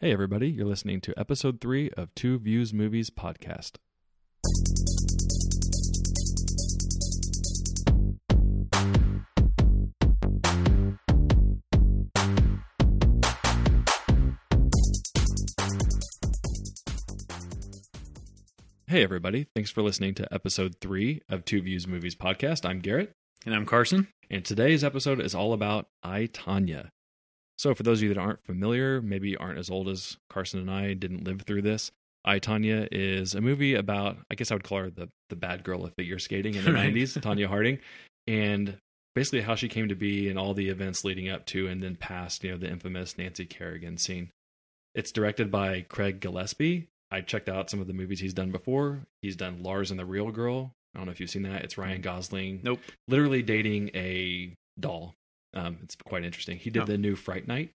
Hey, everybody, you're listening to episode three of Two Views Movies podcast. Hey, everybody, thanks for listening to episode three of Two Views Movies podcast. I'm Garrett, And I'm Carson. and today's episode is all about I, Tonya. So, for those of you that aren't familiar, maybe aren't as old as Carson and I, didn't live through this, I, Tonya is a movie about, I guess I would call her the, the bad girl of figure skating in the Right. 90s, Tonya Harding, and basically how she came to be and all the events leading up to and then past, you know, the infamous Nancy Kerrigan scene. It's directed by Craig Gillespie. I checked out some of the movies he's done before. He's done Lars and the Real Girl. I don't know if you've seen that. It's Ryan mm. Gosling Nope. literally dating a doll. Um, it's quite interesting. He did Oh. the new Fright Night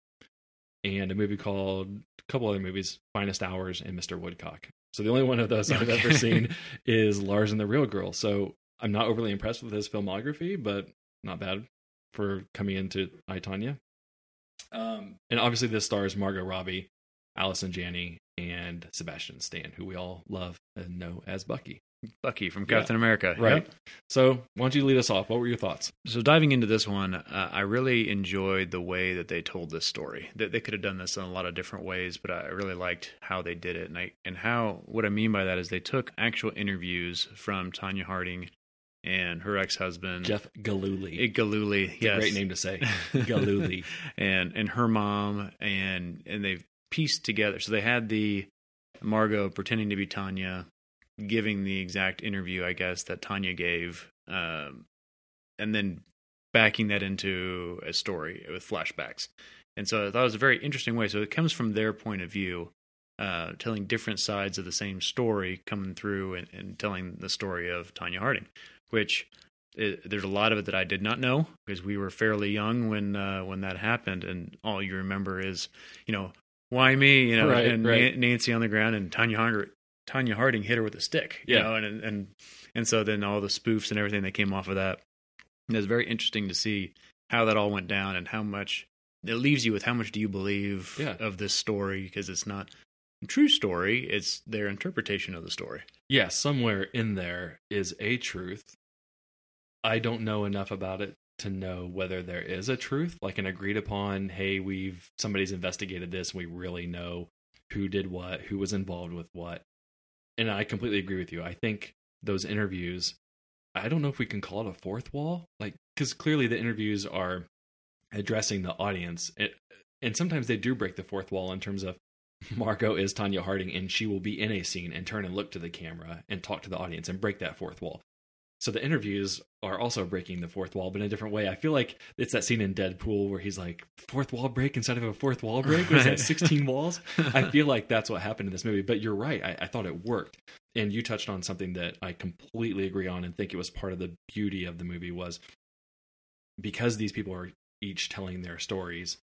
and a movie called a couple other movies, Finest Hours and Mr. Woodcock. So the only one of those I've ever seen is Lars and the Real Girl. So I'm not overly impressed with his filmography, but not bad for coming into I Tonya. Um, and obviously this stars Margot Robbie, Allison Janney, and Sebastian Stan, who we all love and know as Bucky. Bucky from Yeah. Captain America. Right. Yep. So why don't you lead us off? What were your thoughts? So diving into this one, uh, I really enjoyed the way that they told this story. They, they could have done this in a lot of different ways, but I really liked how they did it. And I and how what I mean by that is they took actual interviews from Tonya Harding and her ex-husband Jeff Gillooly. Gillooly. It's Yes, great name to say. Gillooly. and and her mom and and they've pieced together. So they had the Margot pretending to be Tonya, giving the exact interview, I guess, that Tonya gave, um, and then backing that into a story with flashbacks. And so I thought it was a very interesting way. So it comes from their point of view, uh, telling different sides of the same story, coming through and, and telling the story of Tonya Harding, which it, there's a lot of it that I did not know because we were fairly young when uh, when that happened, and all you remember is, you know, why me, you know, Right, and right. Nan- Nancy on the ground, and Tonya Harding, Tonya Harding hit her with a stick, you Yeah. know, and and and so then all the spoofs and everything that came off of that. And was very interesting to see how that all went down and how much it leaves you with how much do you believe Yeah. of this story because it's not a true story; it's their interpretation of the story. yeah, somewhere in there is a truth. I don't know enough about it to know whether there is a truth, like an agreed upon, hey, we've somebody's investigated this, we really know who did what, who was involved with what. And I completely agree with you. I think those interviews, I don't know if we can call it a fourth wall, like because clearly the interviews are addressing the audience, and, and sometimes they do break the fourth wall in terms of Margot is Tonya Harding, and she will be in a scene and turn and look to the camera and talk to the audience and break that fourth wall. So the interviews are also breaking the fourth wall, but in a different way. I feel like it's that scene in Deadpool where he's like, fourth wall break instead of a fourth wall break? Was that 16 walls? I feel like that's what happened in this movie, but you're right. I, I thought it worked. And you touched on something that I completely agree on and think it was part of the beauty of the movie was because these people are each telling their stories,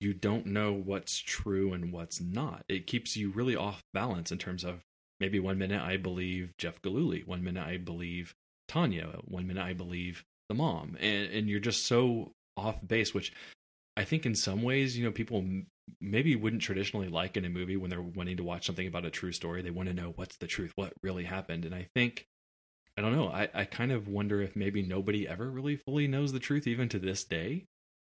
you don't know what's true and what's not. It keeps you really off balance in terms of maybe one minute I believe Jeff Gillooly, one minute I believe Tonya, one minute I believe the mom, and and you're just so off base, which I think in some ways, you know, people maybe wouldn't traditionally like in a movie when they're wanting to watch something about a true story. They want to know what's the truth, what really happened, and I think. I don't know. I, I kind of wonder if maybe nobody ever really fully knows the truth, even to this day.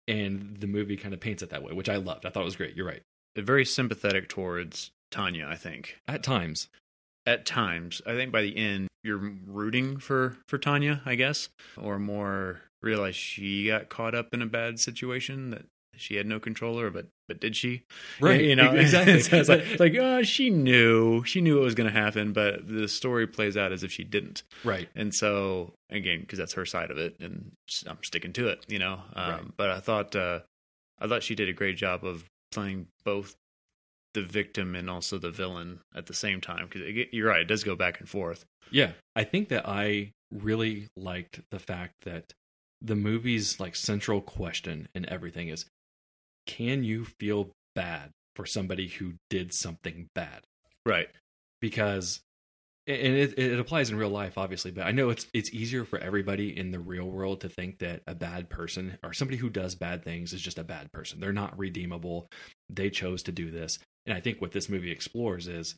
And the movie kind of paints it that way, which I loved. I thought it was great. You're right. very sympathetic towards Tonya, I think. At times, At times, I think by the end you're rooting for for Tonya, I guess, or more realize she got caught up in a bad situation that she had no control over, but but did she? Right, you know, exactly. so it's like, it's like oh, she knew, she knew what was going to happen, but the story plays out as if she didn't. right. And so again, because that's her side of it, and I'm sticking to it, you know. Um, Right. But I thought uh, I thought she did a great job of playing both the victim and also the villain at the same time. Because you're right, it does go back and forth. Yeah, I think that I really liked the fact that the movie's like central question and everything is can you feel bad for somebody who did something bad? Right. Because and it, it applies in real life obviously but i know it's it's easier for everybody in the real world to think that a bad person or somebody who does bad things is just a bad person they're not redeemable they chose to do this And I think what this movie explores is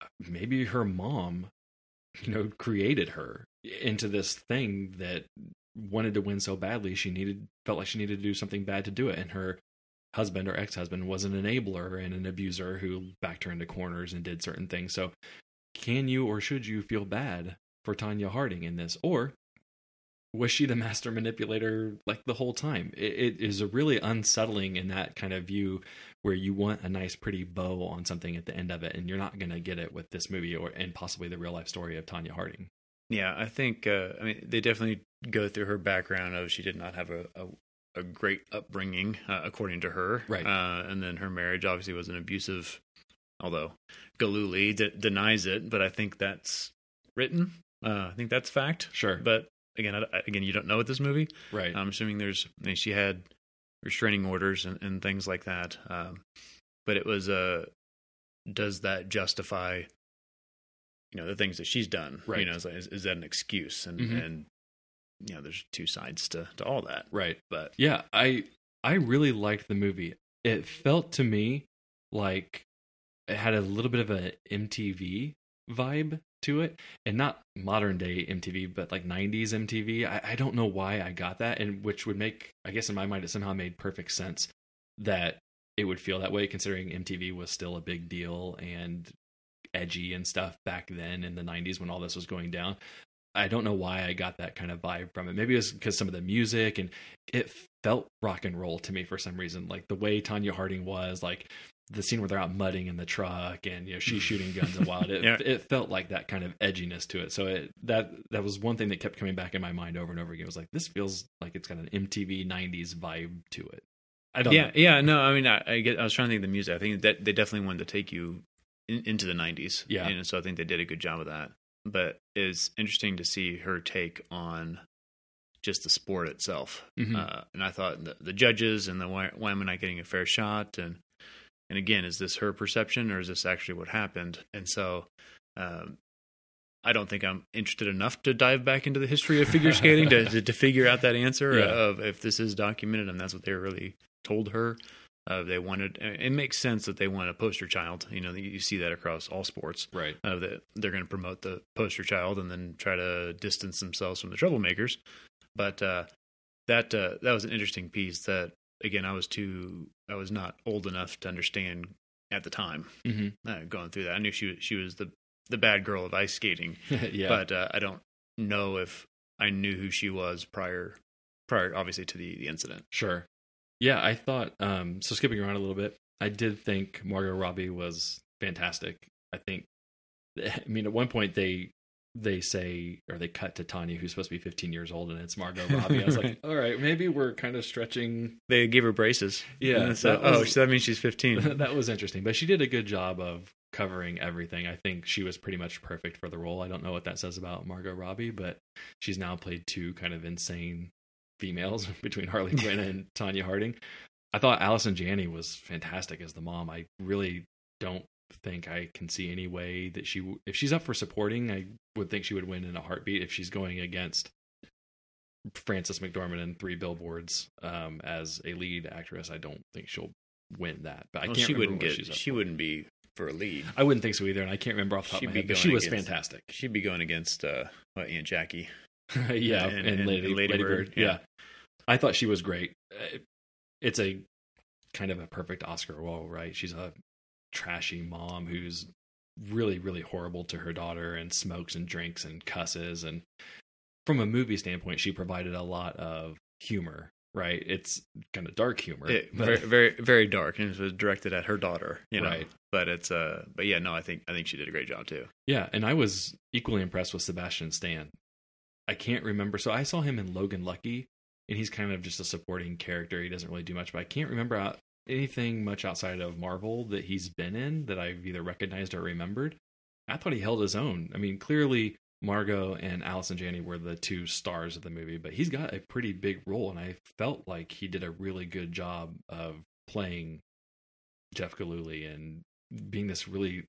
uh, maybe her mom, you know, created her into this thing that wanted to win so badly she needed felt like she needed to do something bad to do it. And her husband or ex-husband was an enabler and an abuser who backed her into corners and did certain things. So can you or should you feel bad for Tonya Harding in this? Or was she the master manipulator like the whole time? It, it is a really unsettling in that kind of view where you want a nice pretty bow on something at the end of it and you're not going to get it with this movie or and possibly the real life story of Tonya Harding yeah, I think uh, I mean they definitely go through her background of she did not have a a, a great upbringing uh, according to her, Right. Uh, and then her marriage obviously was an abusive, although Gillooly d- denies it, but I think that's written. Uh, I think that's fact. sure But again, I, again, you don't know with this movie. right I'm assuming there's I mean, she had restraining orders and, and things like that. Um, but it was uh, does that justify you know the things that she's done? Right. You know, is, is, is that an excuse? And Mhm. and you know, there's two sides to to all that. right But Yeah, I I really liked the movie. It felt to me like it had a little bit of a MTV vibe to it, and not modern day MTV, but like '90s MTV. I, I don't know why I got that, and which would make, I guess, in my mind, it somehow made perfect sense that it would feel that way, considering MTV was still a big deal and edgy and stuff back then in the '90s when all this was going down. I don't know why I got that kind of vibe from it. Maybe it was because some of the music and it felt rock and roll to me for some reason. Like the way Tonya Harding was, like the scene where they're out mudding in the truck and you know she's shooting guns and wild. It, Yeah. it felt like that kind of edginess to it. So it, that that was one thing that kept coming back in my mind over and over again. It was like this feels like it's got an MTV '90s vibe to it. I don't. yeah, know. yeah, no, I mean, I, I get. I was trying to think of the music. I think that they definitely wanted to take you in, into the '90s. Yeah. and so I think they did a good job of that. But it's interesting to see her take on just the sport itself. Mhm. Uh, and I thought the, the judges and the why, why am I not getting a fair shot? And and again, is this her perception or is this actually what happened? And so. Um, I don't think I'm interested enough to dive back into the history of figure skating to, to to figure out that answer Yeah. of if this is documented and that's what they really told her. Uh, they wanted. It makes sense that they want a poster child. You know, you see that across all sports. Right. Uh, that they're going to promote the poster child and then try to distance themselves from the troublemakers. But uh, that uh, that was an interesting piece. That again, I was too. I was not old enough to understand at the time. hmm Uh, going through that, I knew she was she was the the bad girl of ice skating, yeah. but uh, I don't know if I knew who she was prior prior, obviously, to the the incident. Sure. Yeah, I thought um so skipping around a little bit, I did think Margot Robbie was fantastic. I think I mean at one point they they say or they cut to Tonya who's supposed to be 15 years old and it's Margot Robbie. I was like, "All right, maybe we're kind of stretching They gave her braces. Yeah, so, oh, was- oh, so that means she's 15. that was interesting, but she did a good job of covering everything. I think she was pretty much perfect for the role. I don't know what that says about Margot Robbie, but she's now played two kind of insane females between Harley Quinn and Tonya Harding. I thought Allison Janney was fantastic as the mom. I really don't think I can see any way that she, if she's up for supporting, I would think she would win in a heartbeat. If she's going against Frances McDormand in Three Billboards um, as a lead actress, I don't think she'll win that. But I Well, can't she wouldn't get. She for. wouldn't be for a lead. I wouldn't think so either, and I can't remember off the top She'd of my be head. But she was against- fantastic. She'd be going against uh, what, Aunt Jackie. yeah, and- and, and Lady, Lady Lady Bird, Bird. yeah. Yeah. I thought she was great. Uh, It's a kind of a perfect Oscar role, right? She's a trashy mom who's really, really horrible to her daughter and smokes and drinks and cusses. And from a movie standpoint, she provided a lot of humor, right? It's kind of dark humor. It, but- very, very, very dark, and it was directed at her daughter. You know, Right. But it's uh, but yeah, no, I think I think she did a great job too. Yeah, and I was equally impressed with Sebastian Stan. I can't remember. So I saw him in Logan Lucky, and he's kind of just a supporting character. He doesn't really do much, but I can't remember out, anything much outside of Marvel that he's been in that I've either recognized or remembered. I thought he held his own. I mean, clearly Margot and Allison Janney were the two stars of the movie, but he's got a pretty big role, and I felt like he did a really good job of playing Jeff Gillooly and being this really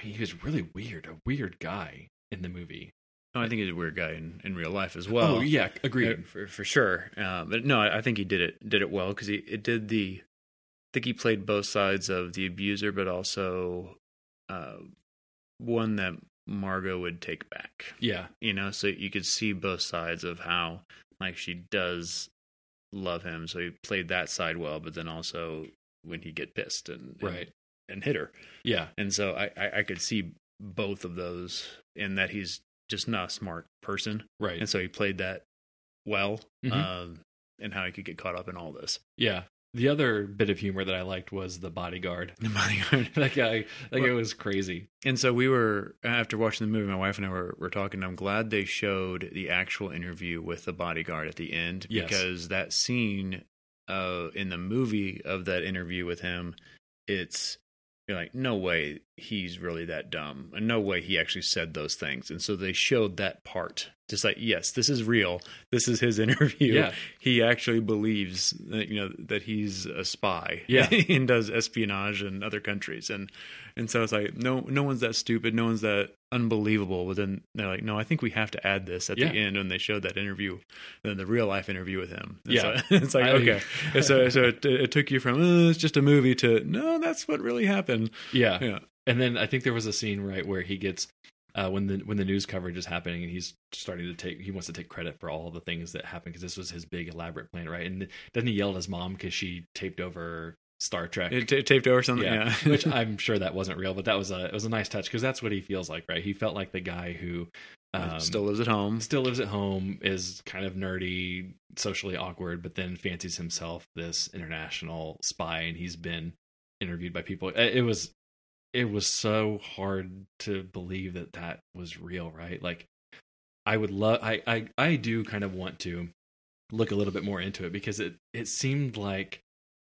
he was really weird, a weird guy in the movie. No, I think he's a weird guy in, in real life as well. oh yeah, Uh, agreed. for for sure. Uh, but no, I I think he did it did it well because he it did the I think he played both sides of the abuser, but also uh, one that Margot would take back. Yeah. You know, so you could see both sides of how like she does love him. So he played that side well, but then also when he get pissed and, and Right. and hit her. Yeah. And so I, I, I could see both of those in that he's just not a smart person. Right. And so he played that well. Mhm. Um and how he could get caught up in all this. yeah. The other bit of humor that I liked was the bodyguard. The bodyguard. that guy, that guy Well- was crazy. And so we were after watching the movie. My wife and I were, were talking. I'm glad they showed the actual interview with the bodyguard at the end Yes. because that scene uh, in the movie of that interview with him, it's you're like, no way he's really that dumb, and no way he actually said those things. And so they showed that part, just like, yes, this is real. This is his interview. Yeah. He actually believes that you know that he's a spy. Yeah. and does espionage in other countries, and and so it's like no no one's that stupid, no one's that unbelievable. But then they're like, no, I think we have to add this at Yeah. the end when they showed that interview, then the real life interview with him. And Yeah. so it's like I- okay, so so it, it took you from oh, it's just a movie to no, that's what really happened. Yeah. Yeah, And then I think there was a scene right where he gets uh, when the when the news coverage is happening and he's starting to take he wants to take credit for all the things that happened because this was his big elaborate plan, right? And doesn't he yell at his mom because she taped over Star Trek? it ta taped over something. yeah, Yeah, which I'm sure that wasn't real, but that was a it was a nice touch because that's what he feels like, right? He felt like the guy who um, still lives at home. still lives at home, is kind of nerdy, socially awkward, but then fancies himself this international spy, and he's been interviewed by people. It was it was so hard to believe that that was real, right? Like I would love I I I do kind of want to look a little bit more into it because it it seemed like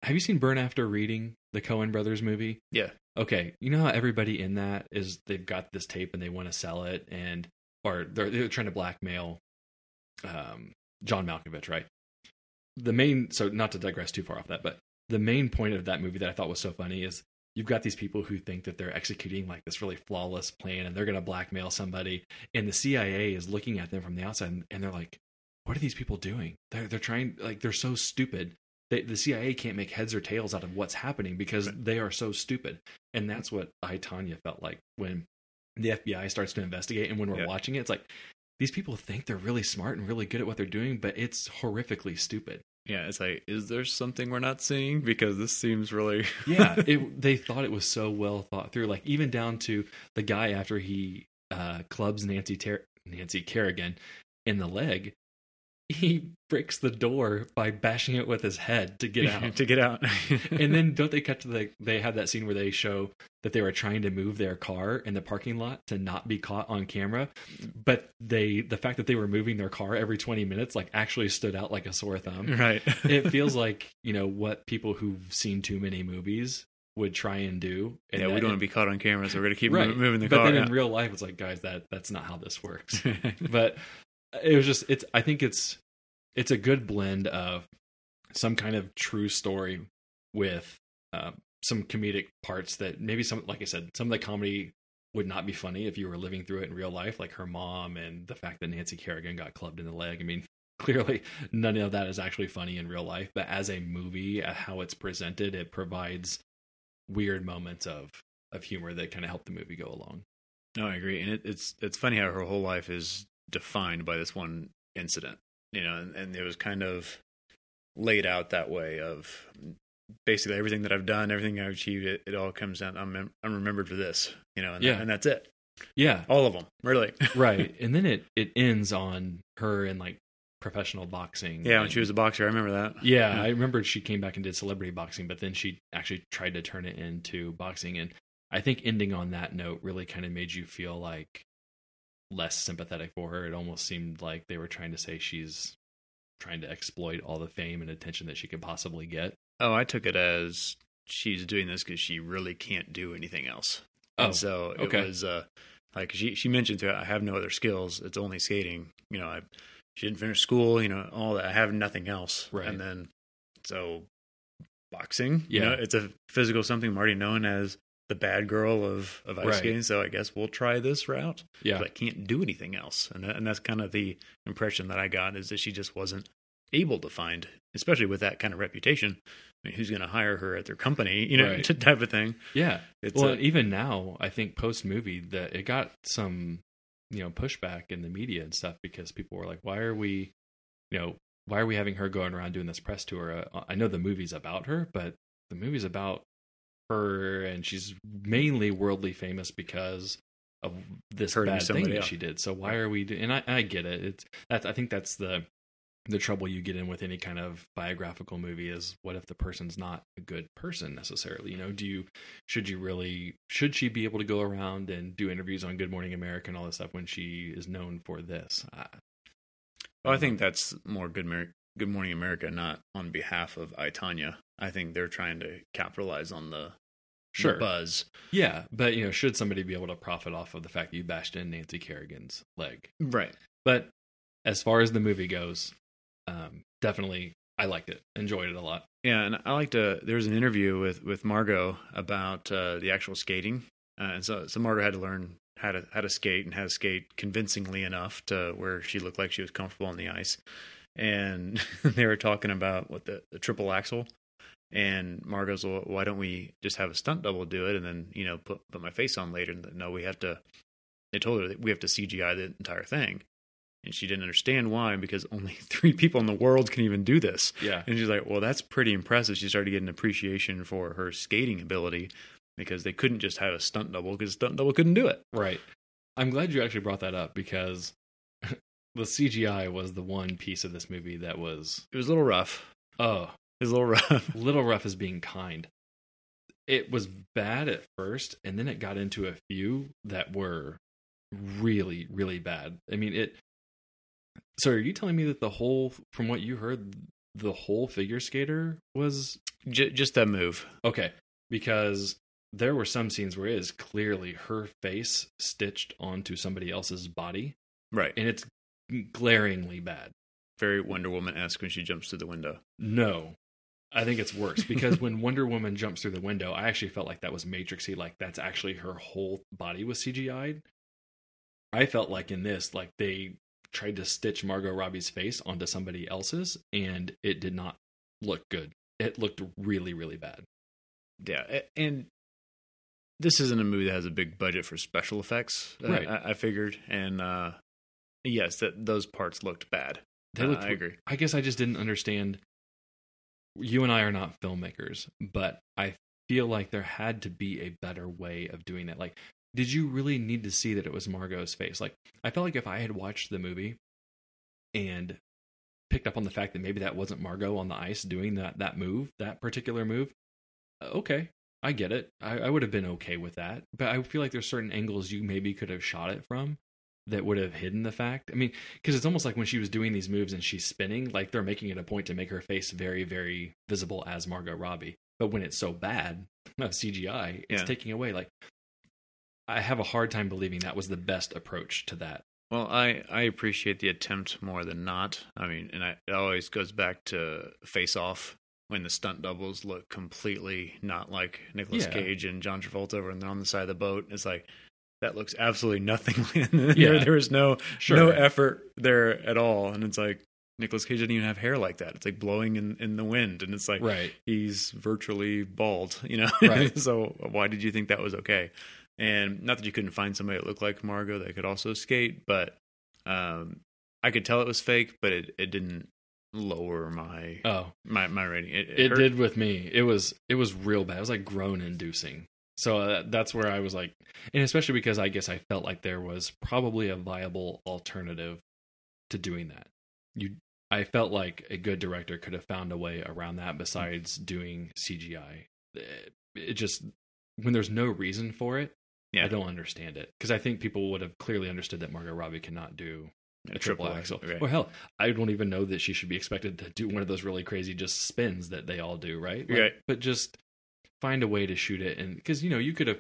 have you seen Burn After Reading, the Coen brothers movie? Yeah. Okay, you know how everybody in that is they've got this tape and they want to sell it and or they're they're trying to blackmail um John Malkovich, right? The main so not to digress too far off that, but the main point of that movie that I thought was so funny is you've got these people who think that they're executing like this really flawless plan and they're going to blackmail somebody and the CIA is looking at them from the outside and, and they're like what are these people doing? They're they're trying like they're so stupid. They, the CIA can't make heads or tails out of what's happening because Right. they are so stupid. And that's what I Tonya felt like when the FBI starts to investigate and when we're Yeah. watching it it's like these people think they're really smart and really good at what they're doing but it's horrifically stupid Yeah, it's like, is there something we're not seeing? Because this seems really yeah it, they thought it was so well thought through like even down to the guy after he uh clubs nancy Ter- nancy kerrigan in the leg he breaks the door by bashing it with his head to get out to get out. and then don't they cut to the they have that scene where they show that they were trying to move their car in the parking lot to not be caught on camera but they the fact that they were moving their car every 20 minutes like actually stood out like a sore thumb right. it feels like you know what people who've seen too many movies would try and do. And yeah, we don't want to be caught on camera, so we're gonna keep right. moving the but car. then yeah. in real life, it's like, guys, that that's not how this works. but it was just, it's. I think it's it's a good blend of some kind of true story with uh, some comedic parts that maybe some, like I said, some of the comedy would not be funny if you were living through it in real life, like her mom and the fact that Nancy Kerrigan got clubbed in the leg. I mean, clearly none of that is actually funny in real life, but as a movie, uh, how it's presented, it provides weird moments of of humor that kind of help the movie go along. No, I agree, and it, it's it's funny how her whole life is defined by this one incident, you know, and, and it was kind of laid out that way of basically everything that I've done, everything I've achieved, it, it all comes down. I'm mem- I'm remembered for this, you know, and, Yeah. that, and that's it. Yeah, All of them, really. right. And then it it ends on her in like professional boxing. yeah, when and- she was a boxer, I remember that. Yeah, Yeah. I remember she came back and did celebrity boxing, but then she actually tried to turn it into boxing. And I think ending on that note really kind of made you feel like less sympathetic for her. It almost seemed like they were trying to say she's trying to exploit all the fame and attention that she could possibly get. Oh, I took it as she's doing this because she really can't do anything else. Oh, and so it okay. was uh, like she she mentioned to I have no other skills. It's only skating. You know, I she didn't finish school. You know, all that. I have nothing else. Right. And then so boxing. You Yeah. know, it's a physical something. I'm already known as the bad girl of of ice Right. skating. So I guess we'll try this route. Yeah. But I can't do anything else. And that, and that's kind of the impression that I got is that she just wasn't able to find, especially with that kind of reputation, I mean, who's going to hire her at their company? You know, Right. type of thing. Yeah. It's well, a- even now, I think post movie that it got some, you know, pushback in the media and stuff because people were like, "Why are we, you know, why are we having her going around doing this press tour?" Uh, I know the movie's about her, but the movie's about her, and she's mainly worldly famous because of this Hurting bad thing that else. she did. So why are we? Do- and I, I get it. It's that's I think that's the the trouble you get in with any kind of biographical movie is what if the person's not a good person necessarily you know do you should you really should she be able to go around and do interviews on good morning america and all this stuff when she is known for this I, Well, I think that's more Good Good Morning America, not on behalf of I Tonya. I think they're trying to capitalize on the, the Sure. buzz. yeah but you know should somebody be able to profit off of the fact that you bashed in nancy kerrigan's leg Right. but as far as the movie goes um definitely i liked it enjoyed it a lot Yeah, and I liked. to. There was an interview with with Margot about uh, the actual skating, uh, and so so Margot had to learn how to how to skate and how to skate convincingly enough to where she looked like she was comfortable on the ice. And they were talking about what the, the triple axel. And Margot's, well, why don't we just have a stunt double do it, and then you know put put my face on later? And no, we have to. They told her that we have to CGI the entire thing, and she didn't understand why because only three people in the world can even do this. yeah And she's like, well, that's pretty impressive. She started getting appreciation for her skating ability because they couldn't just have a stunt double because stunt double couldn't do it. Right. I'm glad you actually brought that up because the CGI was the one piece of this movie that was It was a little rough. oh, It was a little rough. little rough as being kind. It was bad at first, and then it got into a few that were really, really bad. I mean, it. So, are you telling me that the whole, from what you heard, the whole figure skater was J- just that move. okay? Because there were some scenes where it is clearly her face stitched onto somebody else's body, Right. and it's glaringly bad. Very Wonder Woman esque when she jumps through the window. No, I think it's worse because when Wonder Woman jumps through the window, I actually felt like that was Matrixy. Like that's actually her whole body was CGI'd. I felt like in this, like they tried to stitch Margot Robbie's face onto somebody else's, and it did not look good. It looked really, really bad. Yeah. And this isn't a movie that has a big budget for special effects. uh, Right. I, I figured. And uh, yes, that those parts looked bad. They Uh. I agree. I guess I just didn't understand. You and I are not filmmakers, but I feel like there had to be a better way of doing it. Like, did you really need to see that it was Margot's face? Like, I felt like if I had watched the movie and picked up on the fact that maybe that wasn't Margot on the ice doing that that move, that particular move, okay, I get it. I, I would have been okay with that. But I feel like there's certain angles you maybe could have shot it from that would have hidden the fact. I mean, because it's almost like when she was doing these moves and she's spinning, like they're making it a point to make her face very, very visible as Margot Robbie. But when it's so bad, of CGI, it's Yeah. taking away. Like, I have a hard time believing that was the best approach to that. Well, I, I appreciate the attempt more than not. I mean, and I, it always goes back to Face Off when the stunt doubles look completely not like Nicolas Yeah. Cage and John Travolta when they're on the side of the boat. It's like that looks absolutely nothing. Yeah. there, there was no Sure. no effort there at all, and it's like Nicolas Cage didn't even have hair like that. It's like blowing in, in the wind, and it's like Right. he's virtually bald, you know. Right. so why did you think that was okay? And not that you couldn't find somebody that looked like Margot that could also skate, but um, I could tell it was fake, but it, it didn't lower my Oh, my my rating. It, it hurt. did with me. It was it was real bad. It was like groan inducing. So uh, that's where I was like, and especially because I guess I felt like there was probably a viable alternative to doing that. You, I felt like a good director could have found a way around that besides doing CGI. It, it just when there's no reason for it, Yeah. I don't understand it because I think people would have clearly understood that Margot Robbie cannot do a, triple, axel. Okay. Or hell, I don't even know that she should be expected to do one of those really crazy just spins that they all do, right? Like, Right. But just find a way to shoot it, and because you know you could have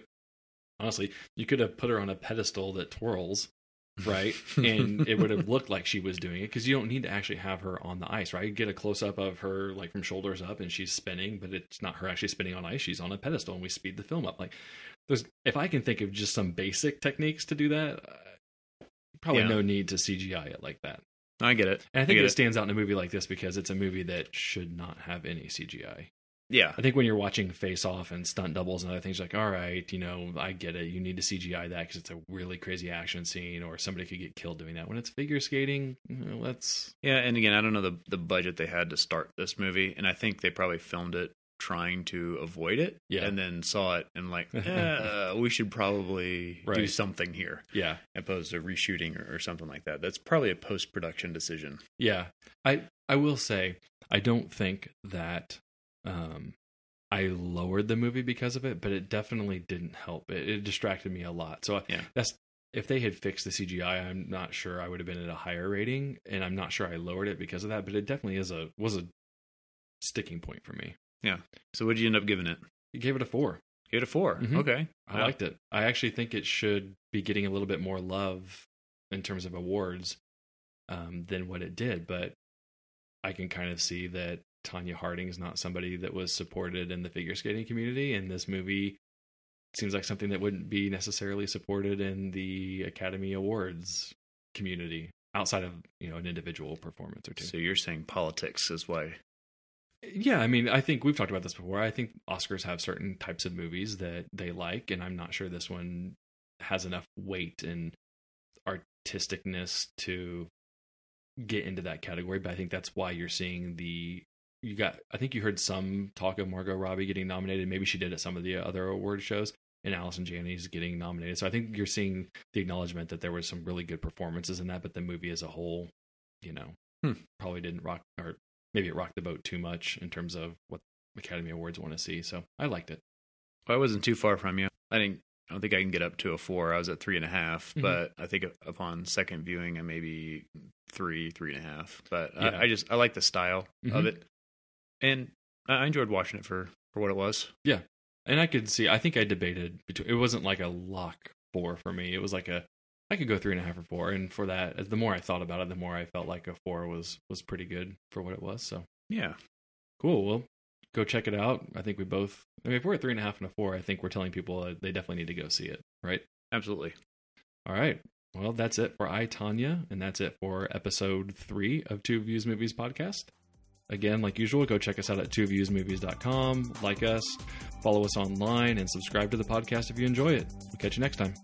honestly you could have put her on a pedestal that twirls, right? and it would have looked like she was doing it because you don't need to actually have her on the ice, right? You get a close up of her like from shoulders up, and she's spinning, but it's not her actually spinning on ice. She's on a pedestal, and we speed the film up. Like there's if I can think of just some basic techniques to do that. Uh, Probably Yeah. no need to CGI it like that. I get it. And I think get it, it. stands out in a movie like this because it's a movie that should not have any CGI. Yeah. I think when you're watching Face Off and stunt doubles and other things, like, all right, you know, I get it. You need to CGI that because it's a really crazy action scene, or somebody could get killed doing that. When it's figure skating, let's. Yeah, and again, I don't know the the budget they had to start this movie, and I think they probably filmed it trying to avoid it, Yeah. and then saw it and like, eh, we should probably do something here, Yeah, opposed to reshooting or, or something like that. That's probably a post production decision. yeah. I I will say I don't think that um I lowered the movie because of it, but it definitely didn't help. It, it distracted me a lot. So Yeah. that's if they had fixed the CGI, I'm not sure I would have been at a higher rating, and I'm not sure I lowered it because of that. But it definitely is a was a sticking point for me. Yeah. So, what did you end up giving it? You gave it a four. You it a 4 Mhm. Okay, I Wow. liked it. I actually think it should be getting a little bit more love in terms of awards um, than what it did. But I can kind of see that Tonya Harding is not somebody that was supported in the figure skating community, and this movie seems like something that wouldn't be necessarily supported in the Academy Awards community outside of you know an individual performance or two. So you're saying politics is why? Yeah, I mean, I think we've talked about this before. I think Oscars have certain types of movies that they like, and I'm not sure this one has enough weight and artisticness to get into that category. But I think that's why you're seeing the you got. I think you heard some talk of Margot Robbie getting nominated. Maybe she did at some of the other award shows, and Allison Janney's getting nominated. So I think you're seeing the acknowledgement that there was some really good performances in that, but the movie as a whole, you know, Hmm. probably didn't rock or maybe it rocked the boat too much in terms of what Academy Awards want to see. So I liked it. Well, I wasn't too far from you. I didn't. I don't think I can get up to a four. I was at three and a half, Mhm. but I think upon second viewing, I maybe three, three and a half. But Yeah. I, I just I like the style of Mhm. it, and I enjoyed watching it for for what it was. Yeah, and I could see. I think I debated between. It wasn't like a lock four for me. It was like a. I could go three and a half or four, and for that, the more I thought about it, the more I felt like a four was was pretty good for what it was. So Yeah, cool. Well, go check it out. I think we both. I mean, if we're at three and a half and a four, I think we're telling people uh, they definitely need to go see it. Right. absolutely. All right. Well, that's it for I Tonya, and that's it for episode three of Two Views Movies podcast. Again, like usual, go check us out at twoviewsmovies.com, like us, follow us online, and subscribe to the podcast if you enjoy it. We'll catch you next time.